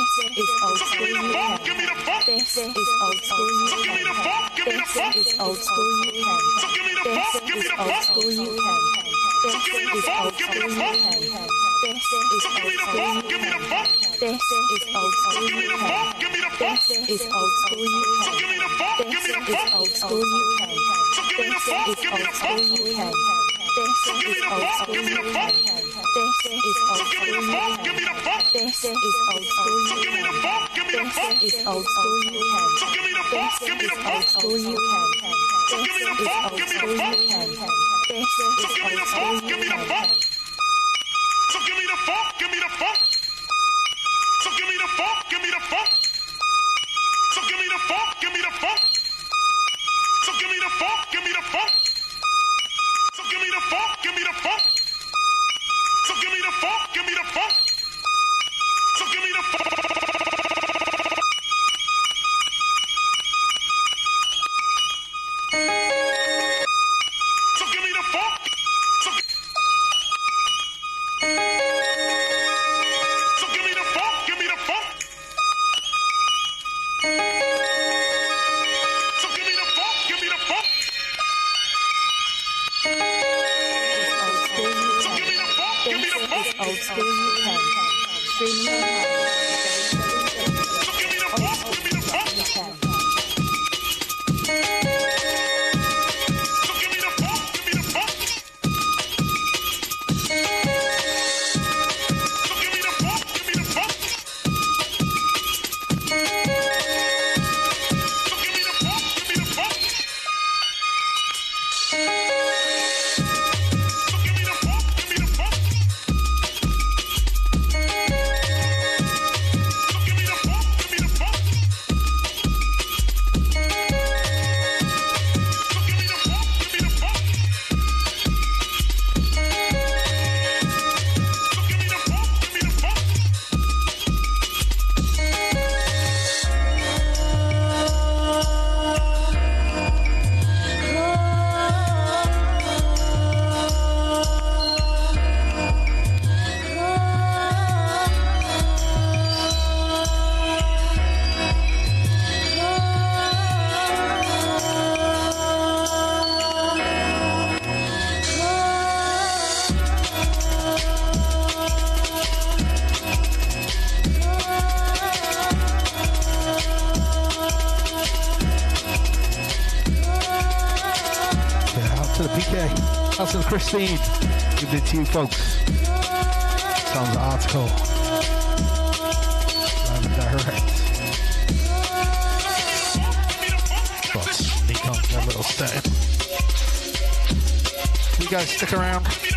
This is old school. Give me the funk. Give me the funk. This is old school. Give me the funk. Give me the funk. This is old school UK. Give me the funk. Give me the funk. This is old school UK. Give me the funk. This is old school UK. Give me the funk. This is old school UK. Give me the funk. Give me the funk. This is old school UK. Give me the funk. Give me the funk. This is old school UK. Give me the funk. Give me the funk. This is old school UK. Give me the funk. Give me the funk. So give me the funk, give me the funk. So give me the funk, give me the funk. So give me the funk, give me the funk. So give me the funk, give me the funk. So give me the funk, give me the funk. So give me the funk, give me the funk. So give me the funk, give me the funk. So give me the funk, give me the funk. So give me the funk, give me the funk. So give me the funk. 给你看看，水。Nelson's Christine. give it to you, folks. Sounds article. I'm direct. But a little. You guys stick around.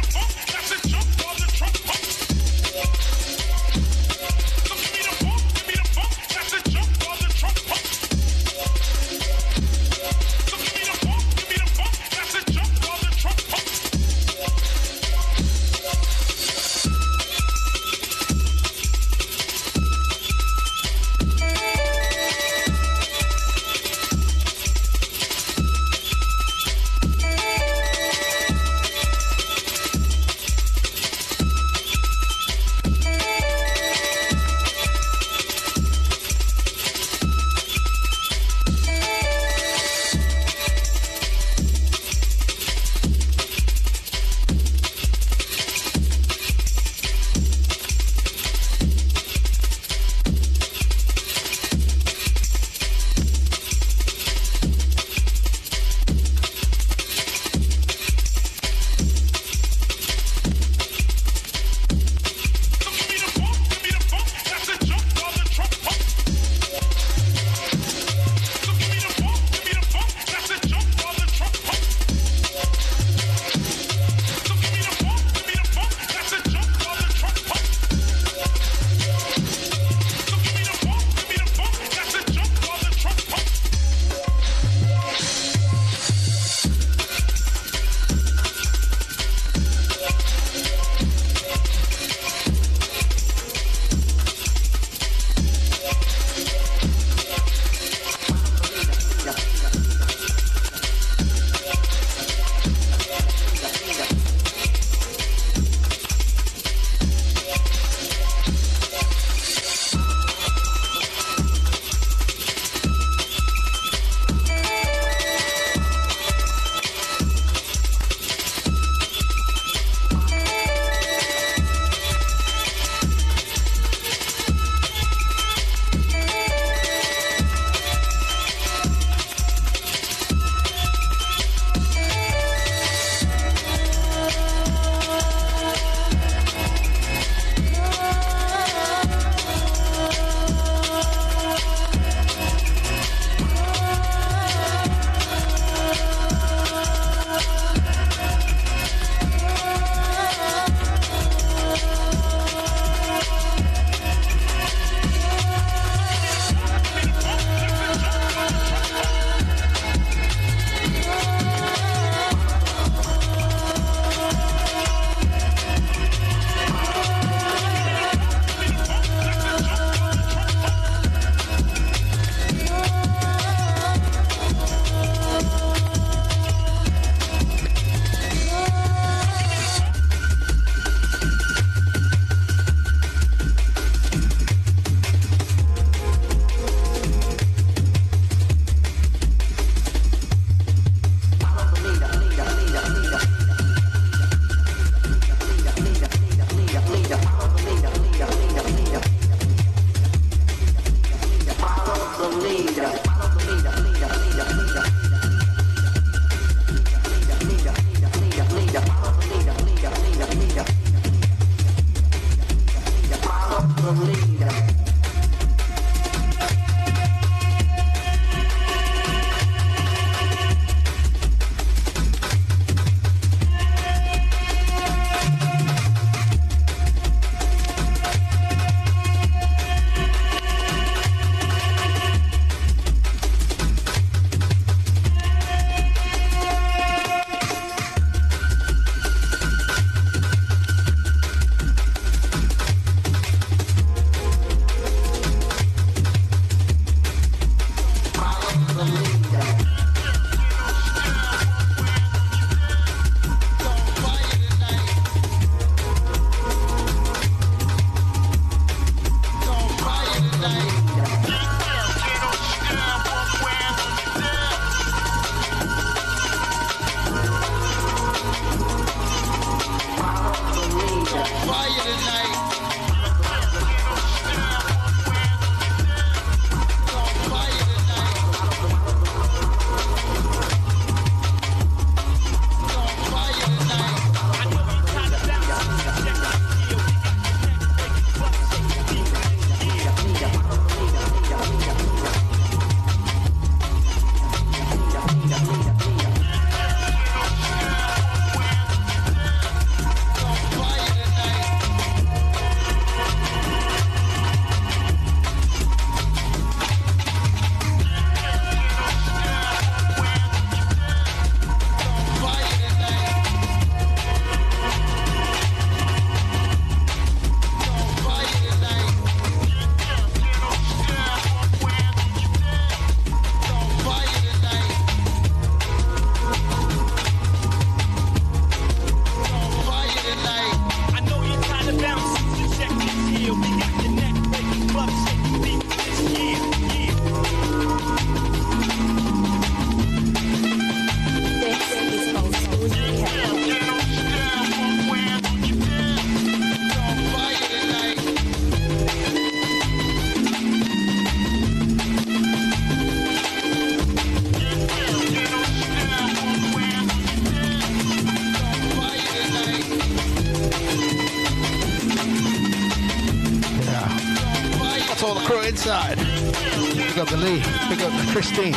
16.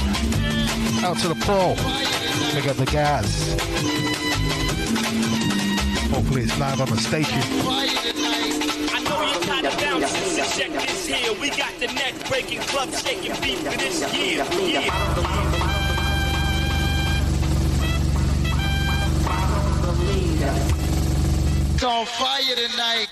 Out to the pro. Pick up the guys. Hopefully it's live on the station here. We got the neck breaking, club shaking beat for this year. Yeah. It's on fire tonight.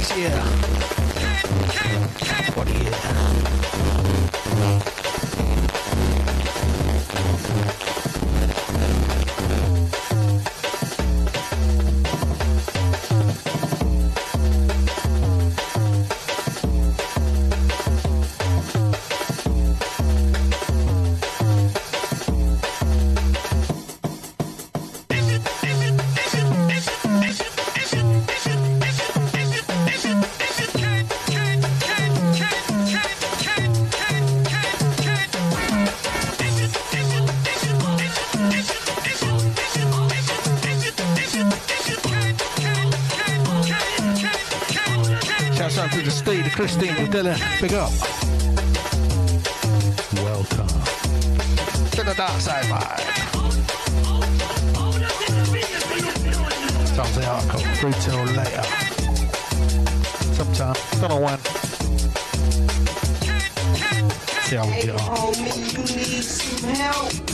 Some 96 year. Dylan. Big up. Welcome to the dark side vibe. Time's the article. Through till later. Sometime. Don't know when. See how we get on.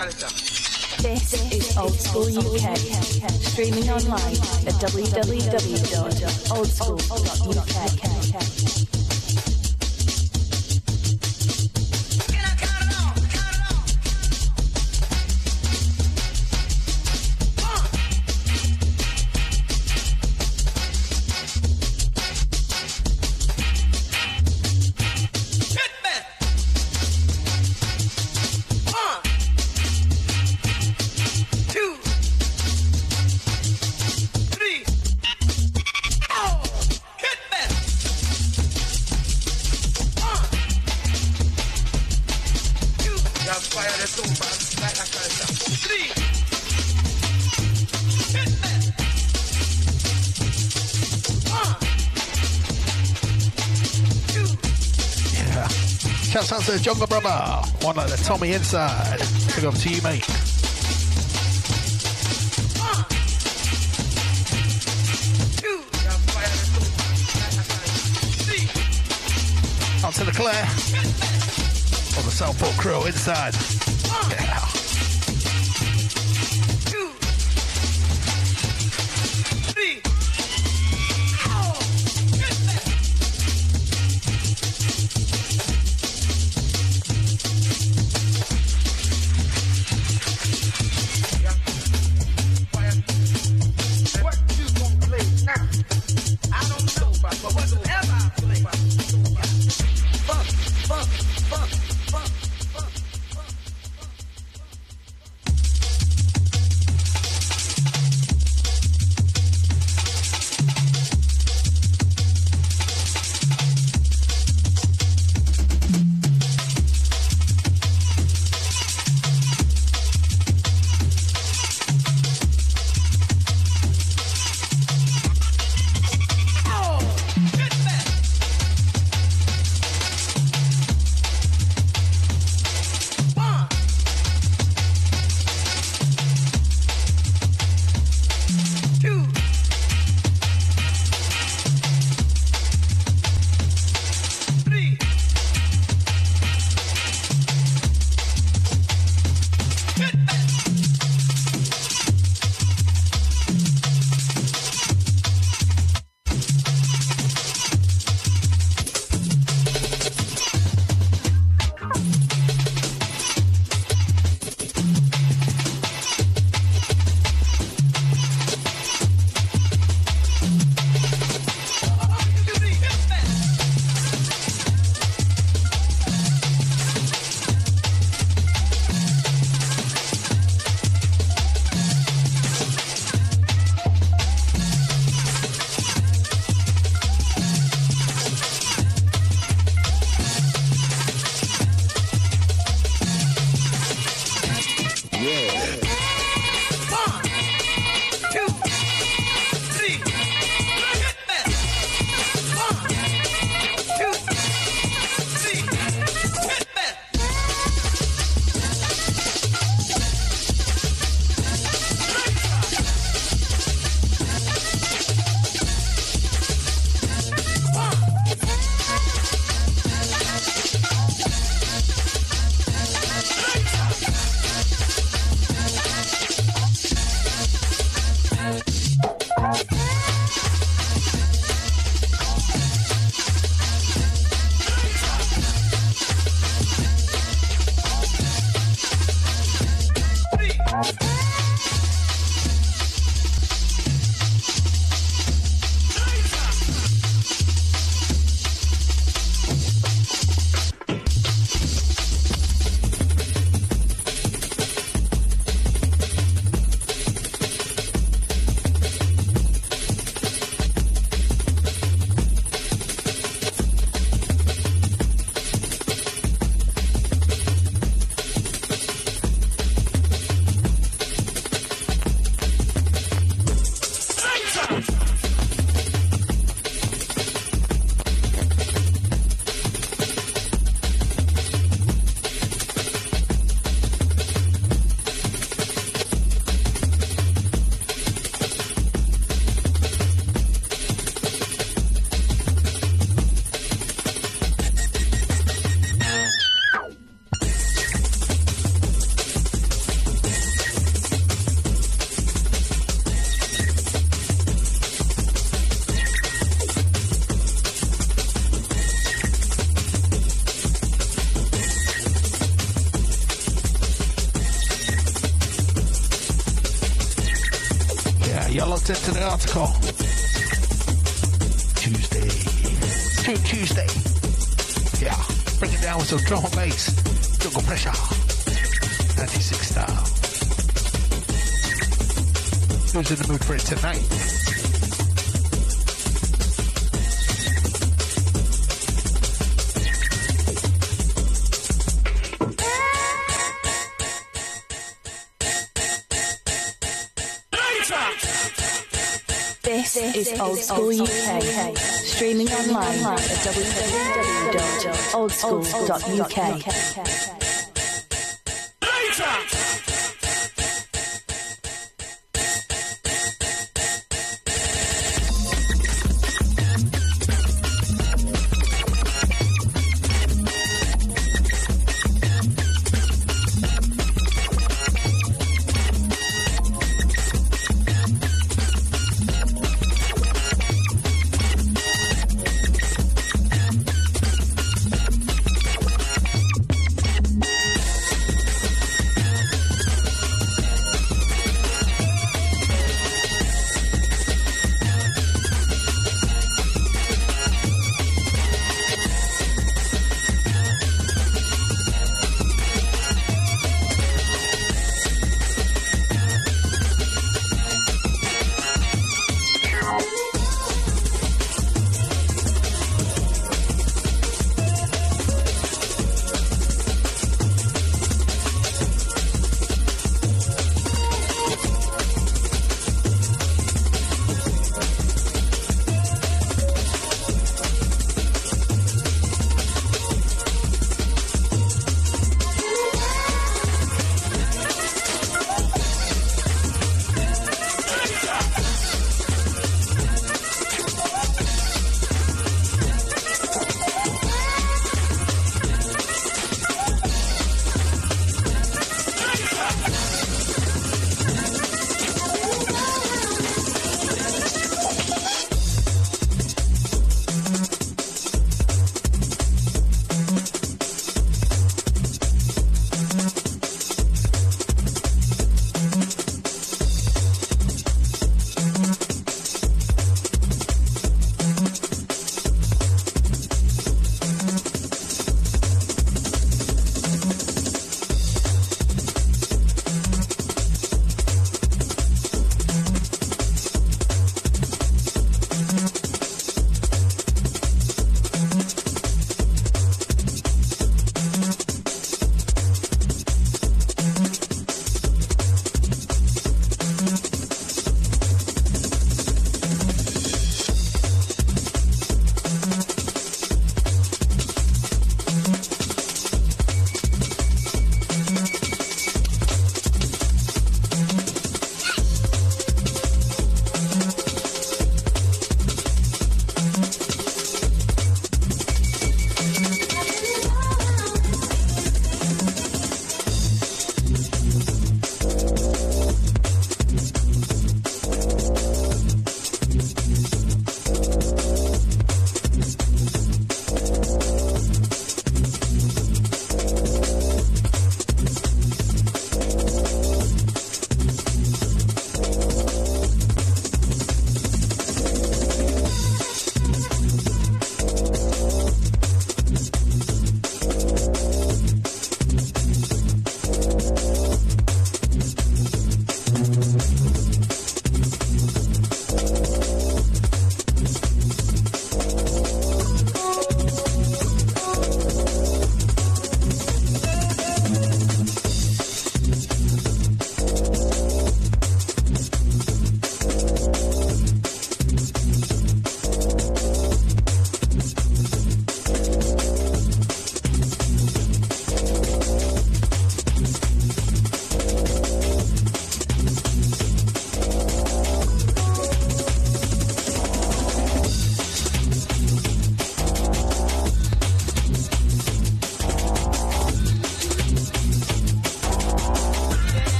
This is Old School UK. Streaming online at www.oldschool.uk. the Jungle Brother. One like the Tommy inside. Big up to you, mate. Out to the Claire. On the Southport crew inside. I don't know, but whatever locked into the article. Tuesday. Tune Tuesday. Yeah. Bring it down with some drum and bass. Jungle pressure. 96 style. Who's in the mood for it tonight? Is Old School UK. Streaming online at www.oldschool.uk.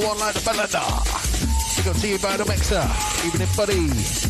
the one like the banana. We got to you by the mixer, evening buddy.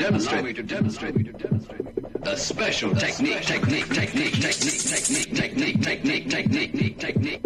Allow me to demonstrate. Me to demonstrate. A special technique, technique, technique, technique, technique, technique, technique, technique, technique, technique.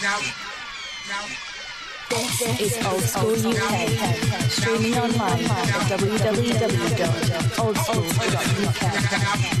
This is Old School UK, streaming online at www.oldschool.uk.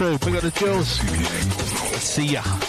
crew. We got the Jules. See ya.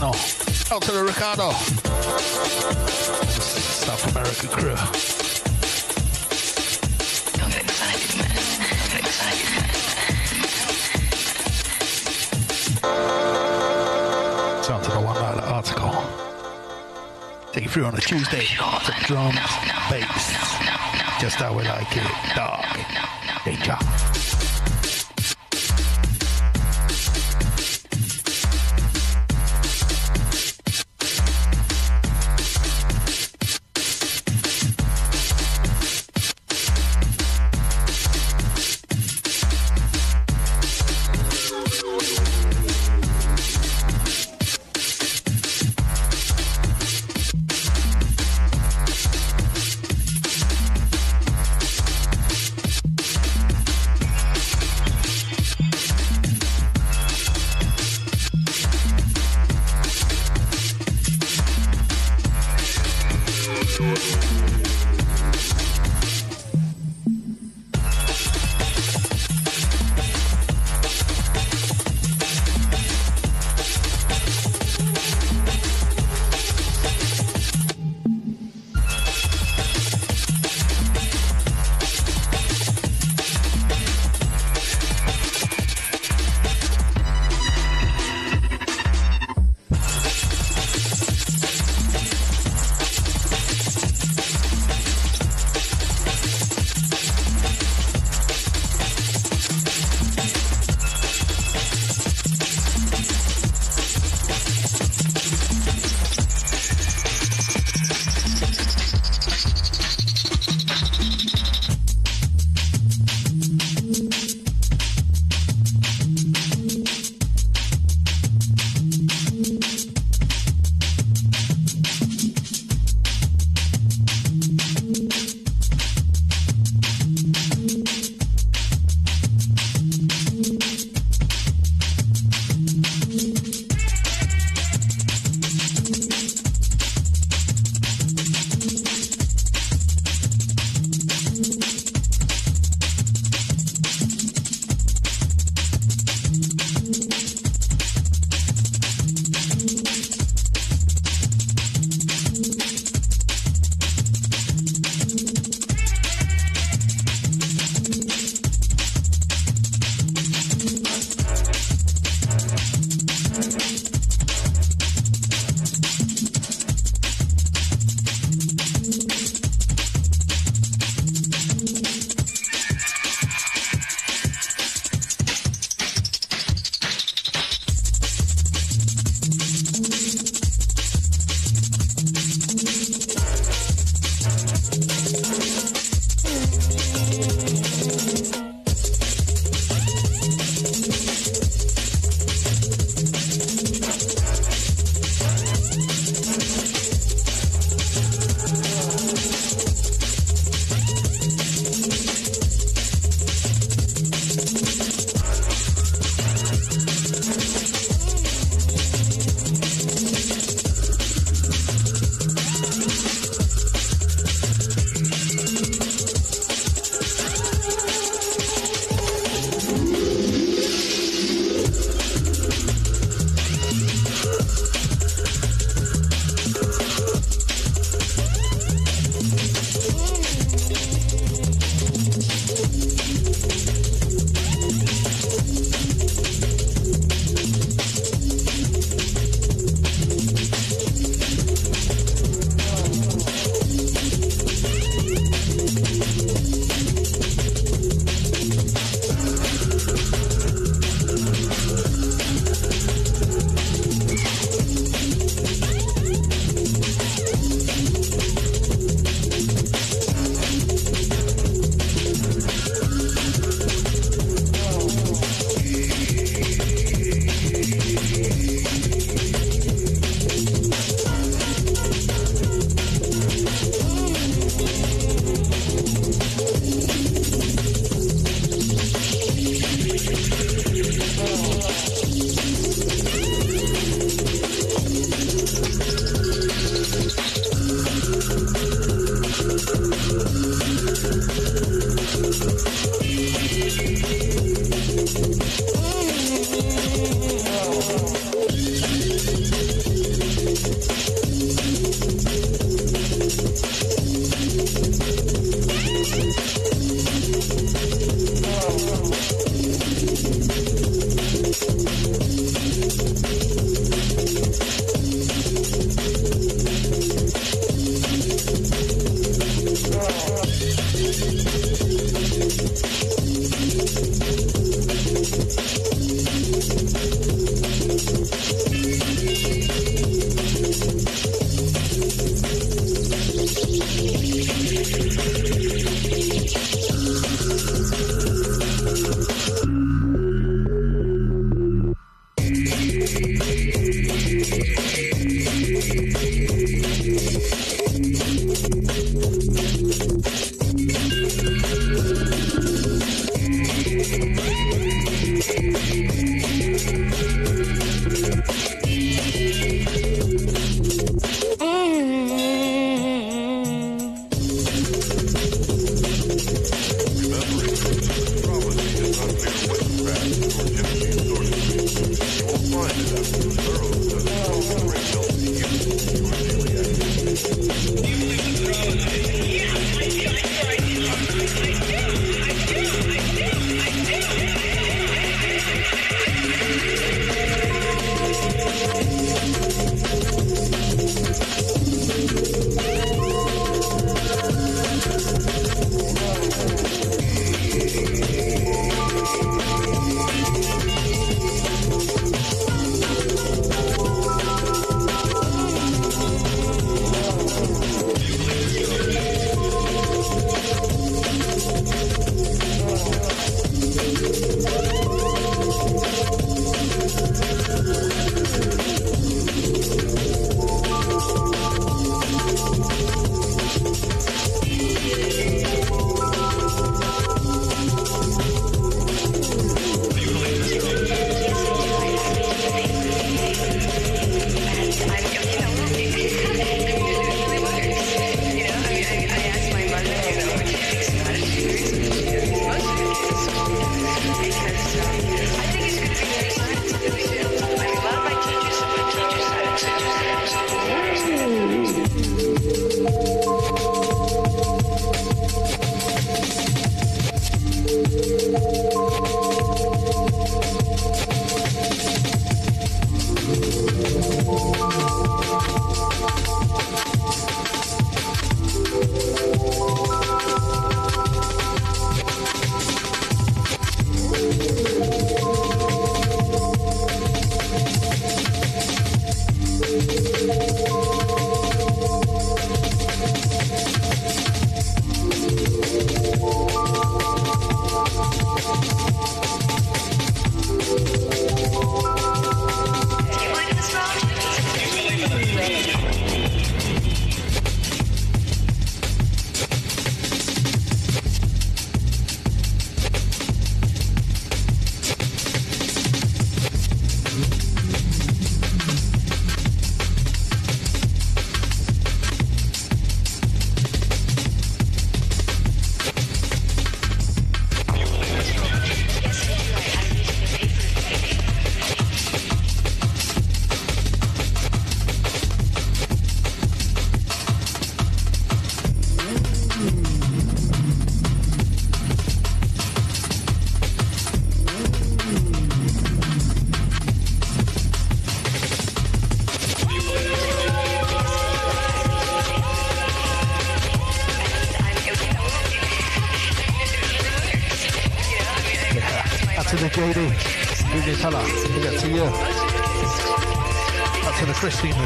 Know this one, get to. Out to the Ricardo. South America crew. Don't get excited, man. Don't get excited, man. It's on to the one night article. Take you through on a Tuesday. Some drums, bass. Just how we like it. Dark.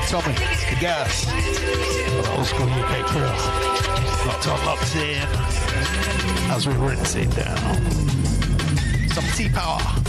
Tommy, the Gas, old school UK crew. Locked on, locked in, as we rinse it down. Some T-Power. Sorcery.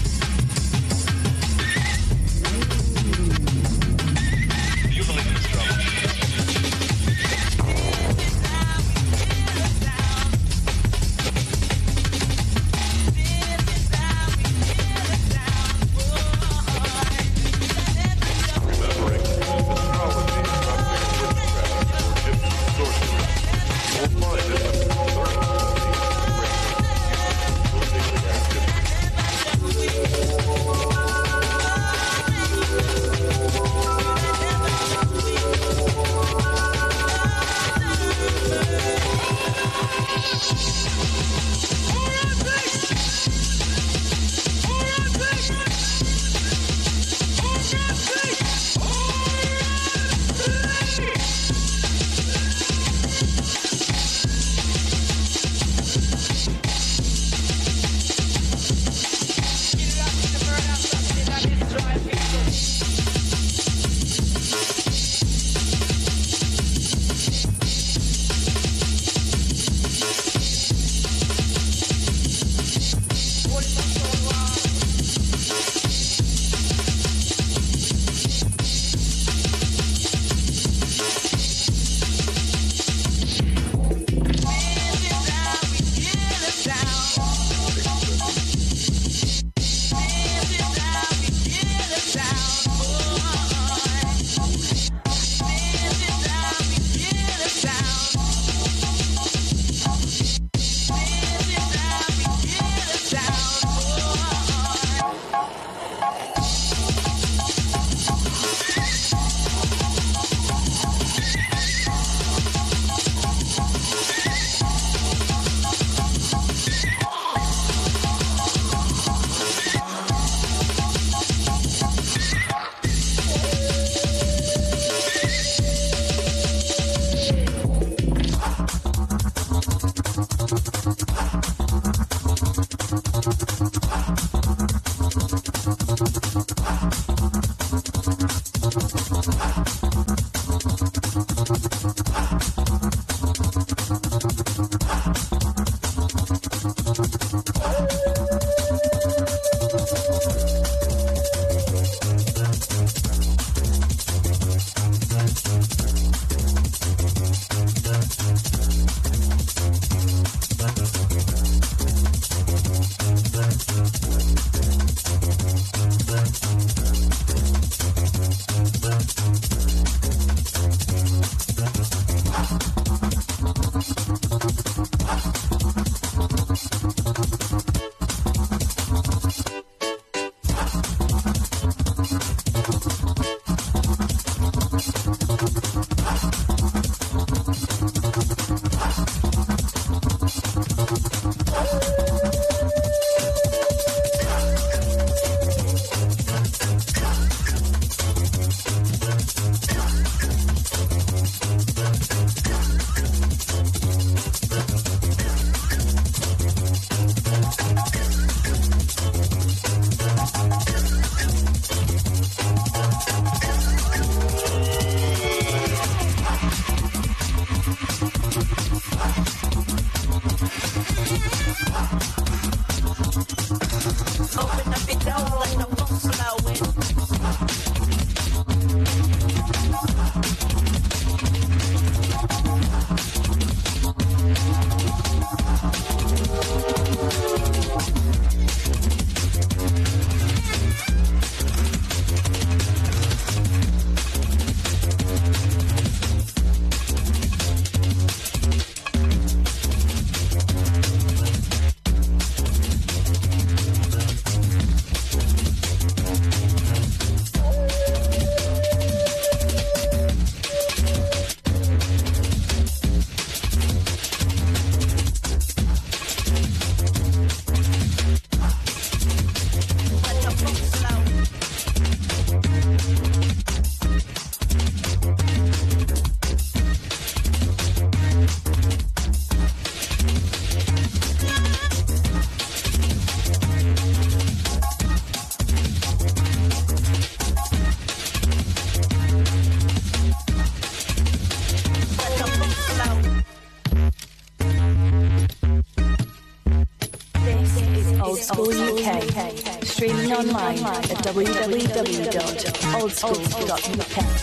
Online at www.oldschool.uk.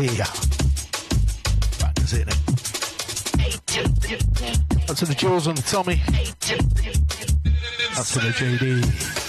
Back is in it. Up to the Jules on the Tommy. Up to the JD.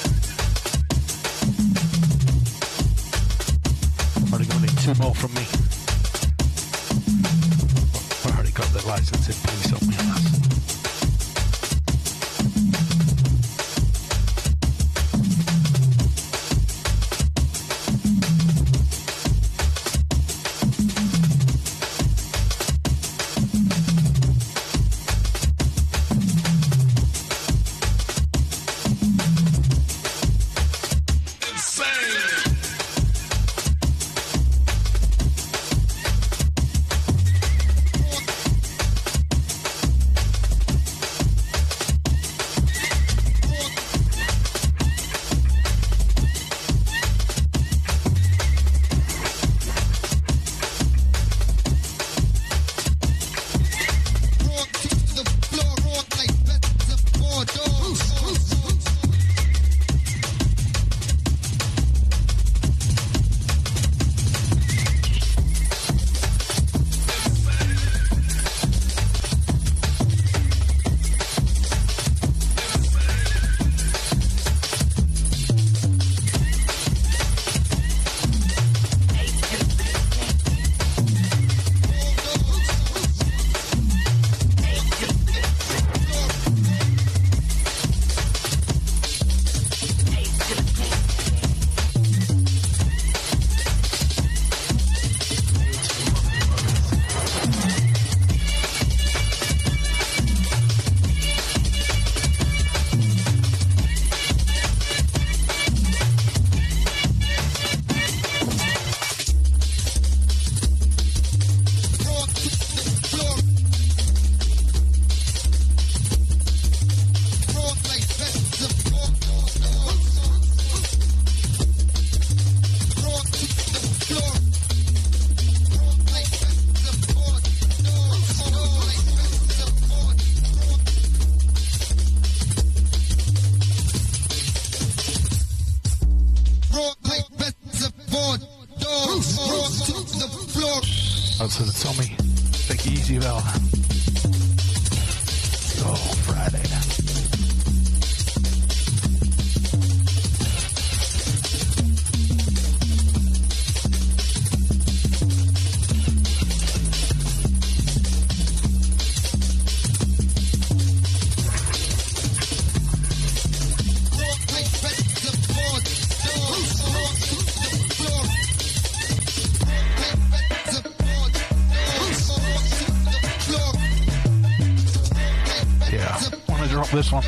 Drop this one?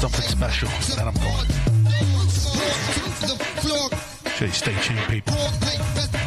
Something special. Then I'm going. Stay tuned, people.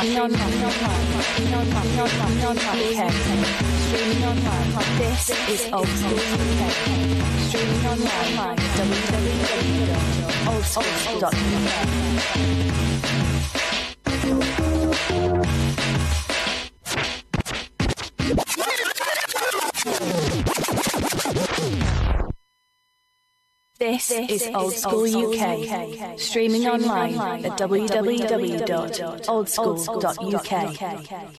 This is Old School Streaming online www.oldschool.uk. is Old School UK, streaming online at www.oldschool.uk.